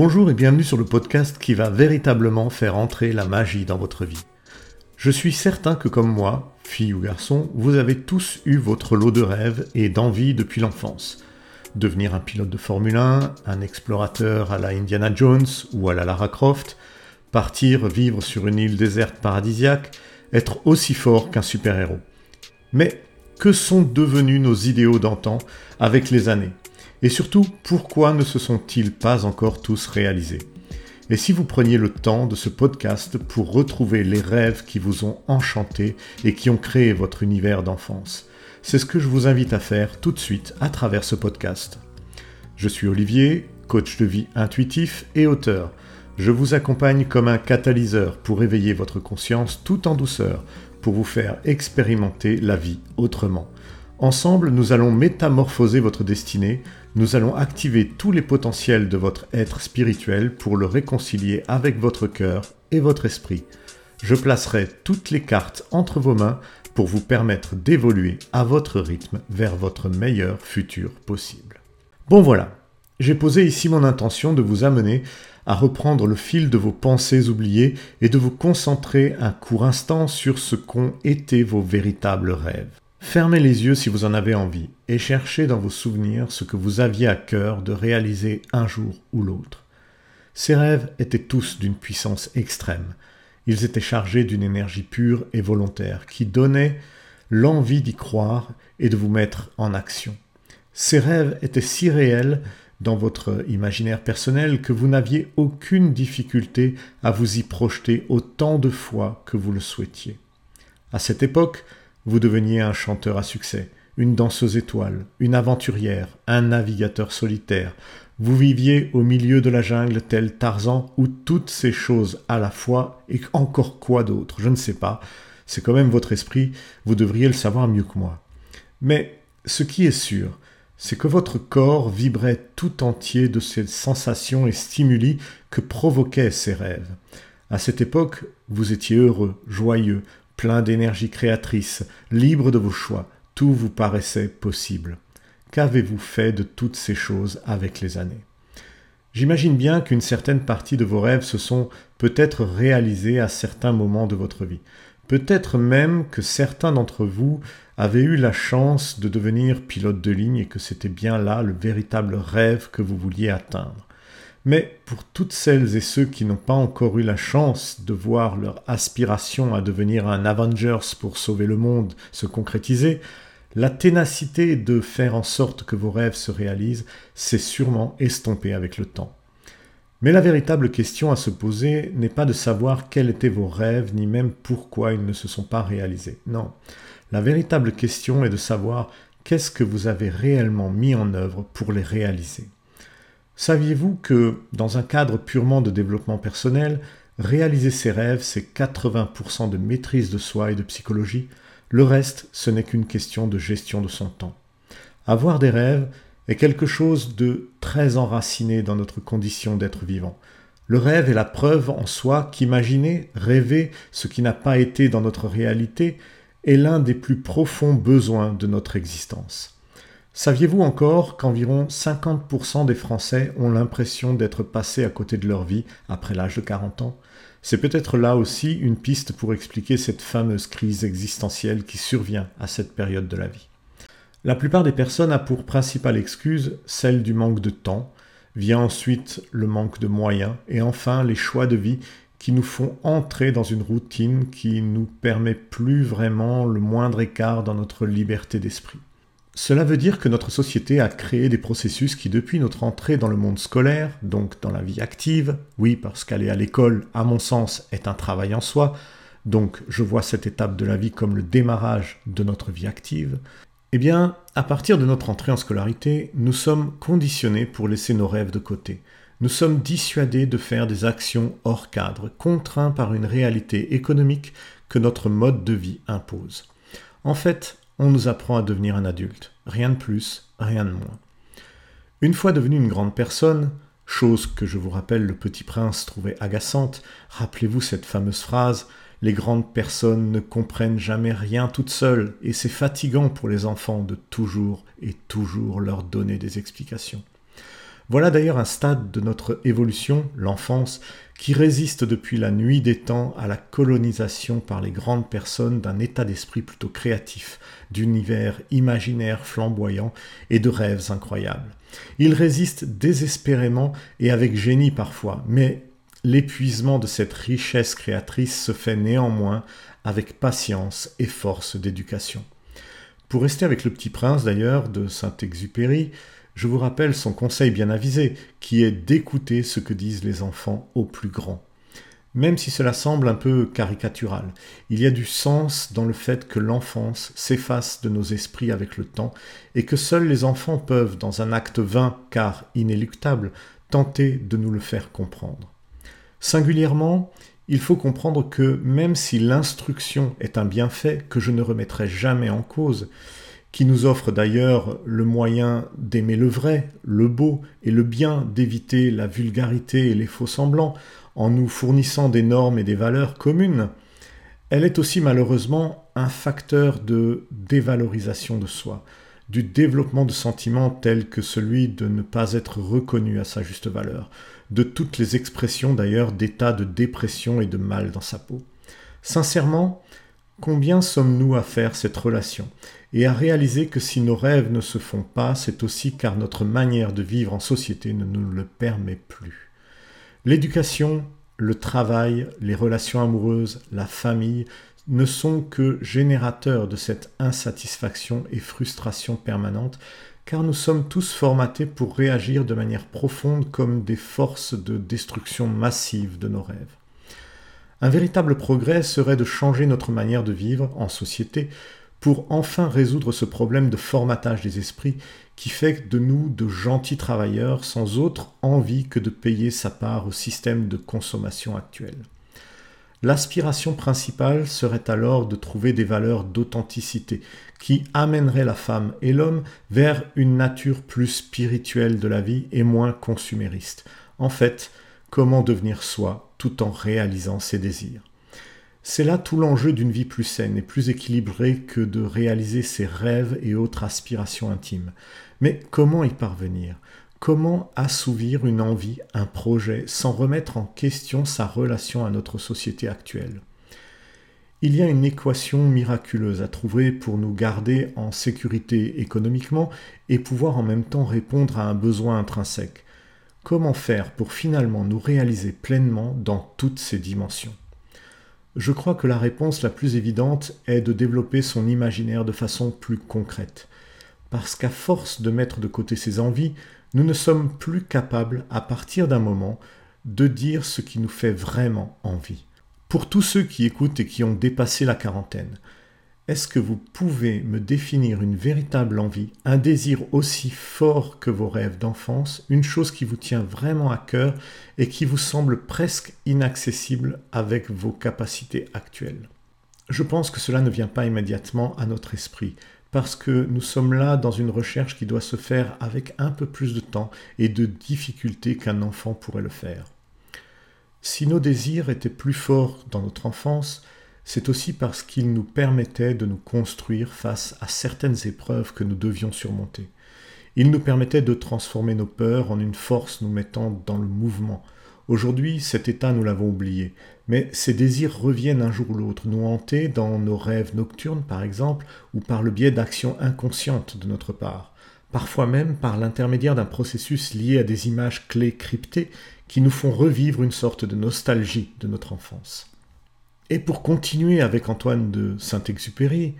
Bonjour et bienvenue sur le podcast qui va véritablement faire entrer la magie dans votre vie. Je suis certain que comme moi, fille ou garçon, vous avez tous eu votre lot de rêves et d'envie depuis l'enfance. Devenir un pilote de Formule 1, un explorateur à la Indiana Jones ou à la Lara Croft, partir vivre sur une île déserte paradisiaque, être aussi fort qu'un super-héros. Mais que sont devenus nos idéaux d'antan avec les années? Et surtout, pourquoi ne se sont-ils pas encore tous réalisés? Et si vous preniez le temps de ce podcast pour retrouver les rêves qui vous ont enchanté et qui ont créé votre univers d'enfance? C'est ce que je vous invite à faire tout de suite à travers ce podcast. Je suis Olivier, coach de vie intuitif et auteur. Je vous accompagne comme un catalyseur pour éveiller votre conscience tout en douceur, pour vous faire expérimenter la vie autrement. Ensemble, nous allons métamorphoser votre destinée, nous allons activer tous les potentiels de votre être spirituel pour le réconcilier avec votre cœur et votre esprit. Je placerai toutes les cartes entre vos mains pour vous permettre d'évoluer à votre rythme vers votre meilleur futur possible. Bon voilà, j'ai posé ici mon intention de vous amener à reprendre le fil de vos pensées oubliées et de vous concentrer un court instant sur ce qu'ont été vos véritables rêves. Fermez les yeux si vous en avez envie et cherchez dans vos souvenirs ce que vous aviez à cœur de réaliser un jour ou l'autre. Ces rêves étaient tous d'une puissance extrême. Ils étaient chargés d'une énergie pure et volontaire qui donnait l'envie d'y croire et de vous mettre en action. Ces rêves étaient si réels dans votre imaginaire personnel que vous n'aviez aucune difficulté à vous y projeter autant de fois que vous le souhaitiez. À cette époque, vous deveniez un chanteur à succès, une danseuse étoile, une aventurière, un navigateur solitaire. Vous viviez au milieu de la jungle tel Tarzan ou toutes ces choses à la fois et encore quoi d'autre, je ne sais pas. C'est quand même votre esprit, vous devriez le savoir mieux que moi. Mais ce qui est sûr, c'est que votre corps vibrait tout entier de ces sensations et stimuli que provoquaient ces rêves. À cette époque, vous étiez heureux, joyeux, plein d'énergie créatrice, libre de vos choix, tout vous paraissait possible. Qu'avez-vous fait de toutes ces choses avec les années? J'imagine bien qu'une certaine partie de vos rêves se sont peut-être réalisés à certains moments de votre vie. Peut-être même que certains d'entre vous avaient eu la chance de devenir pilote de ligne et que c'était bien là le véritable rêve que vous vouliez atteindre. Mais pour toutes celles et ceux qui n'ont pas encore eu la chance de voir leur aspiration à devenir un Avengers pour sauver le monde se concrétiser, la ténacité de faire en sorte que vos rêves se réalisent s'est sûrement estompée avec le temps. Mais la véritable question à se poser n'est pas de savoir quels étaient vos rêves, ni même pourquoi ils ne se sont pas réalisés. Non, la véritable question est de savoir qu'est-ce que vous avez réellement mis en œuvre pour les réaliser. Saviez-vous que, dans un cadre purement de développement personnel, réaliser ses rêves, c'est 80% de maîtrise de soi et de psychologie, le reste, ce n'est qu'une question de gestion de son temps. Avoir des rêves est quelque chose de très enraciné dans notre condition d'être vivant. Le rêve est la preuve en soi qu'imaginer, rêver ce qui n'a pas été dans notre réalité est l'un des plus profonds besoins de notre existence. Saviez-vous encore qu'environ 50% des Français ont l'impression d'être passés à côté de leur vie après l'âge de 40 ans? C'est peut-être là aussi une piste pour expliquer cette fameuse crise existentielle qui survient à cette période de la vie. La plupart des personnes a pour principale excuse celle du manque de temps, vient ensuite le manque de moyens et enfin les choix de vie qui nous font entrer dans une routine qui nous permet plus vraiment le moindre écart dans notre liberté d'esprit. Cela veut dire que notre société a créé des processus qui, depuis notre entrée dans le monde scolaire, donc dans la vie active, oui, parce qu'aller à l'école, à mon sens, est un travail en soi, donc je vois cette étape de la vie comme le démarrage de notre vie active, eh bien, à partir de notre entrée en scolarité, nous sommes conditionnés pour laisser nos rêves de côté. Nous sommes dissuadés de faire des actions hors cadre, contraints par une réalité économique que notre mode de vie impose. En fait, on nous apprend à devenir un adulte. Rien de plus, rien de moins. Une fois devenu une grande personne, chose que je vous rappelle le petit prince trouvait agaçante, rappelez-vous cette fameuse phrase Les grandes personnes ne comprennent jamais rien toutes seules, et c'est fatigant pour les enfants de toujours et toujours leur donner des explications. Voilà d'ailleurs un stade de notre évolution, l'enfance, qui résiste depuis la nuit des temps à la colonisation par les grandes personnes d'un état d'esprit plutôt créatif, d'univers imaginaire flamboyant et de rêves incroyables. Il résiste désespérément et avec génie parfois, mais l'épuisement de cette richesse créatrice se fait néanmoins avec patience et force d'éducation. Pour rester avec le petit prince d'ailleurs de Saint-Exupéry, je vous rappelle son conseil bien avisé, qui est d'écouter ce que disent les enfants aux plus grands. Même si cela semble un peu caricatural, il y a du sens dans le fait que l'enfance s'efface de nos esprits avec le temps, et que seuls les enfants peuvent, dans un acte vain car inéluctable, tenter de nous le faire comprendre. Singulièrement, il faut comprendre que même si l'instruction est un bienfait que je ne remettrai jamais en cause, qui nous offre d'ailleurs le moyen d'aimer le vrai, le beau et le bien, d'éviter la vulgarité et les faux semblants, en nous fournissant des normes et des valeurs communes, elle est aussi malheureusement un facteur de dévalorisation de soi, du développement de sentiments tels que celui de ne pas être reconnu à sa juste valeur, de toutes les expressions d'ailleurs d'état de dépression et de mal dans sa peau. Sincèrement, combien sommes-nous à faire cette relation et à réaliser que si nos rêves ne se font pas, c'est aussi car notre manière de vivre en société ne nous le permet plus. L'éducation, le travail, les relations amoureuses, la famille ne sont que générateurs de cette insatisfaction et frustration permanente, car nous sommes tous formatés pour réagir de manière profonde comme des forces de destruction massive de nos rêves. Un véritable progrès serait de changer notre manière de vivre en société pour enfin résoudre ce problème de formatage des esprits qui fait de nous de gentils travailleurs sans autre envie que de payer sa part au système de consommation actuel. L'aspiration principale serait alors de trouver des valeurs d'authenticité qui amèneraient la femme et l'homme vers une nature plus spirituelle de la vie et moins consumériste. En fait, comment devenir soi tout en réalisant ses désirs. C'est là tout l'enjeu d'une vie plus saine et plus équilibrée que de réaliser ses rêves et autres aspirations intimes. Mais comment y parvenir? Comment assouvir une envie, un projet, sans remettre en question sa relation à notre société actuelle? Il y a une équation miraculeuse à trouver pour nous garder en sécurité économiquement et pouvoir en même temps répondre à un besoin intrinsèque. Comment faire pour finalement nous réaliser pleinement dans toutes ces dimensions je crois que la réponse la plus évidente est de développer son imaginaire de façon plus concrète. Parce qu'à force de mettre de côté ses envies, nous ne sommes plus capables, à partir d'un moment, de dire ce qui nous fait vraiment envie. Pour tous ceux qui écoutent et qui ont dépassé la quarantaine, est-ce que vous pouvez me définir une véritable envie, un désir aussi fort que vos rêves d'enfance, une chose qui vous tient vraiment à cœur et qui vous semble presque inaccessible avec vos capacités actuelles? Je pense que cela ne vient pas immédiatement à notre esprit, parce que nous sommes là dans une recherche qui doit se faire avec un peu plus de temps et de difficulté qu'un enfant pourrait le faire. Si nos désirs étaient plus forts dans notre enfance, c'est aussi parce qu'il nous permettait de nous construire face à certaines épreuves que nous devions surmonter. Il nous permettait de transformer nos peurs en une force nous mettant dans le mouvement. Aujourd'hui, cet état, nous l'avons oublié, mais ces désirs reviennent un jour ou l'autre, nous hanter dans nos rêves nocturnes, par exemple, ou par le biais d'actions inconscientes de notre part, parfois même par l'intermédiaire d'un processus lié à des images clés cryptées qui nous font revivre une sorte de nostalgie de notre enfance. Et pour continuer avec Antoine de Saint-Exupéry,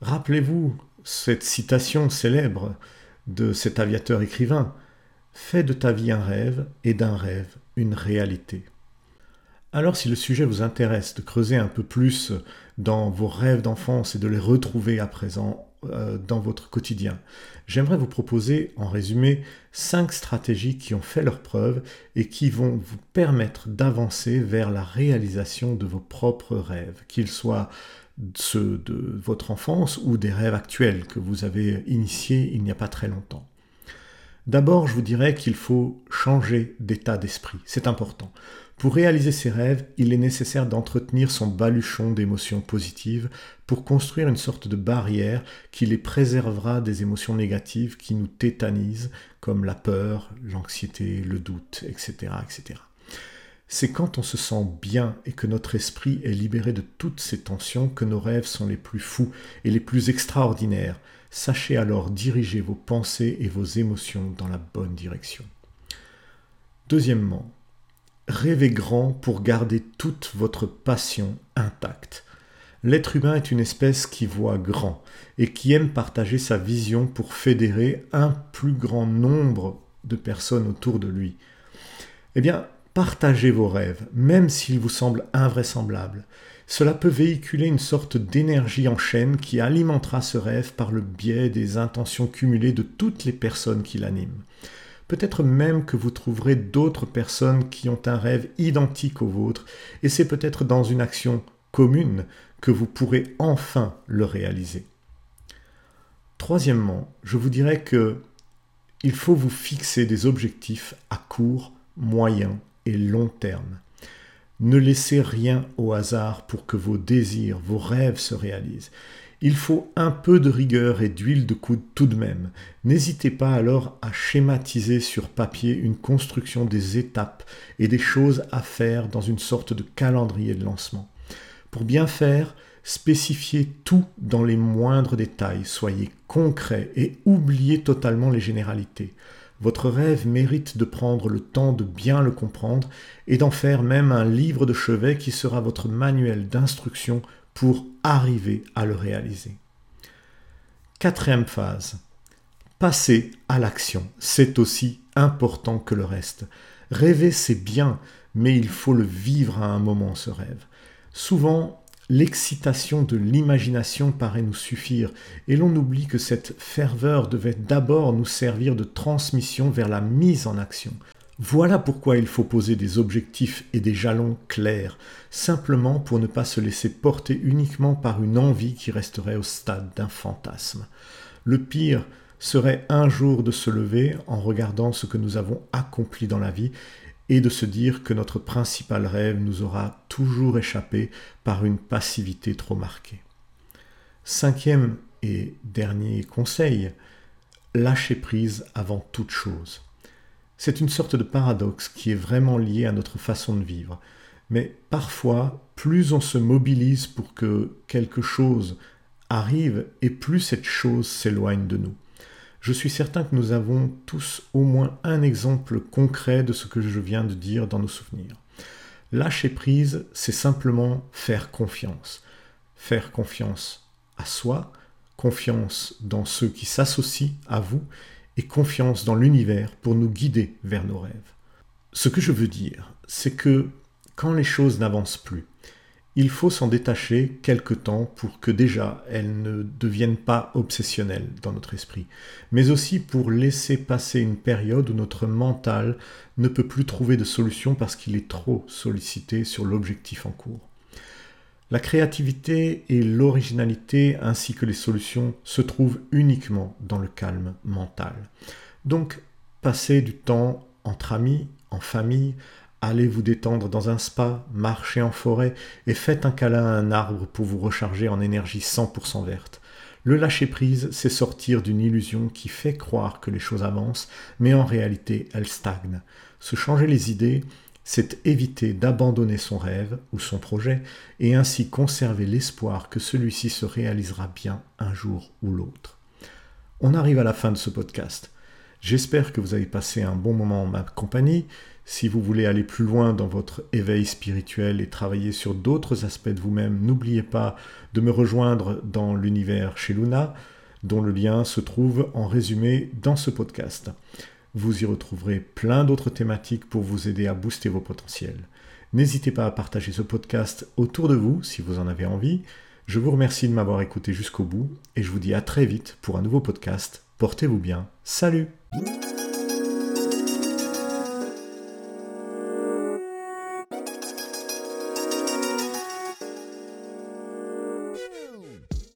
rappelez-vous cette citation célèbre de cet aviateur écrivain Fais de ta vie un rêve et d'un rêve une réalité. Alors si le sujet vous intéresse de creuser un peu plus dans vos rêves d'enfance et de les retrouver à présent dans votre quotidien. J'aimerais vous proposer en résumé cinq stratégies qui ont fait leurs preuves et qui vont vous permettre d'avancer vers la réalisation de vos propres rêves, qu'ils soient ceux de votre enfance ou des rêves actuels que vous avez initiés il n'y a pas très longtemps. D'abord, je vous dirais qu'il faut changer d'état d'esprit. C'est important. Pour réaliser ses rêves, il est nécessaire d'entretenir son baluchon d'émotions positives pour construire une sorte de barrière qui les préservera des émotions négatives qui nous tétanisent, comme la peur, l'anxiété, le doute, etc. etc. C'est quand on se sent bien et que notre esprit est libéré de toutes ces tensions que nos rêves sont les plus fous et les plus extraordinaires. Sachez alors diriger vos pensées et vos émotions dans la bonne direction. Deuxièmement, rêvez grand pour garder toute votre passion intacte. L'être humain est une espèce qui voit grand et qui aime partager sa vision pour fédérer un plus grand nombre de personnes autour de lui. Eh bien, Partagez vos rêves, même s'ils vous semblent invraisemblables. Cela peut véhiculer une sorte d'énergie en chaîne qui alimentera ce rêve par le biais des intentions cumulées de toutes les personnes qui l'animent. Peut-être même que vous trouverez d'autres personnes qui ont un rêve identique au vôtre, et c'est peut-être dans une action commune que vous pourrez enfin le réaliser. Troisièmement, je vous dirais que il faut vous fixer des objectifs à court, moyen et long terme. Ne laissez rien au hasard pour que vos désirs, vos rêves se réalisent. Il faut un peu de rigueur et d'huile de coude tout de même. N'hésitez pas alors à schématiser sur papier une construction des étapes et des choses à faire dans une sorte de calendrier de lancement. Pour bien faire, spécifiez tout dans les moindres détails, soyez concret et oubliez totalement les généralités. Votre rêve mérite de prendre le temps de bien le comprendre et d'en faire même un livre de chevet qui sera votre manuel d'instruction pour arriver à le réaliser. Quatrième phase. Passer à l'action. C'est aussi important que le reste. Rêver, c'est bien, mais il faut le vivre à un moment, ce rêve. Souvent, L'excitation de l'imagination paraît nous suffire, et l'on oublie que cette ferveur devait d'abord nous servir de transmission vers la mise en action. Voilà pourquoi il faut poser des objectifs et des jalons clairs, simplement pour ne pas se laisser porter uniquement par une envie qui resterait au stade d'un fantasme. Le pire serait un jour de se lever en regardant ce que nous avons accompli dans la vie et de se dire que notre principal rêve nous aura toujours échappé par une passivité trop marquée. Cinquième et dernier conseil, lâcher prise avant toute chose. C'est une sorte de paradoxe qui est vraiment lié à notre façon de vivre. Mais parfois, plus on se mobilise pour que quelque chose arrive, et plus cette chose s'éloigne de nous je suis certain que nous avons tous au moins un exemple concret de ce que je viens de dire dans nos souvenirs. Lâcher prise, c'est simplement faire confiance. Faire confiance à soi, confiance dans ceux qui s'associent à vous et confiance dans l'univers pour nous guider vers nos rêves. Ce que je veux dire, c'est que quand les choses n'avancent plus, il faut s'en détacher quelque temps pour que déjà elles ne deviennent pas obsessionnelles dans notre esprit, mais aussi pour laisser passer une période où notre mental ne peut plus trouver de solution parce qu'il est trop sollicité sur l'objectif en cours. La créativité et l'originalité ainsi que les solutions se trouvent uniquement dans le calme mental. Donc, passez du temps entre amis, en famille, Allez vous détendre dans un spa, marchez en forêt et faites un câlin à un arbre pour vous recharger en énergie 100% verte. Le lâcher-prise, c'est sortir d'une illusion qui fait croire que les choses avancent, mais en réalité elles stagnent. Se changer les idées, c'est éviter d'abandonner son rêve ou son projet et ainsi conserver l'espoir que celui-ci se réalisera bien un jour ou l'autre. On arrive à la fin de ce podcast. J'espère que vous avez passé un bon moment en ma compagnie. Si vous voulez aller plus loin dans votre éveil spirituel et travailler sur d'autres aspects de vous-même, n'oubliez pas de me rejoindre dans l'univers chez Luna, dont le lien se trouve en résumé dans ce podcast. Vous y retrouverez plein d'autres thématiques pour vous aider à booster vos potentiels. N'hésitez pas à partager ce podcast autour de vous si vous en avez envie. Je vous remercie de m'avoir écouté jusqu'au bout et je vous dis à très vite pour un nouveau podcast. Portez-vous bien. Salut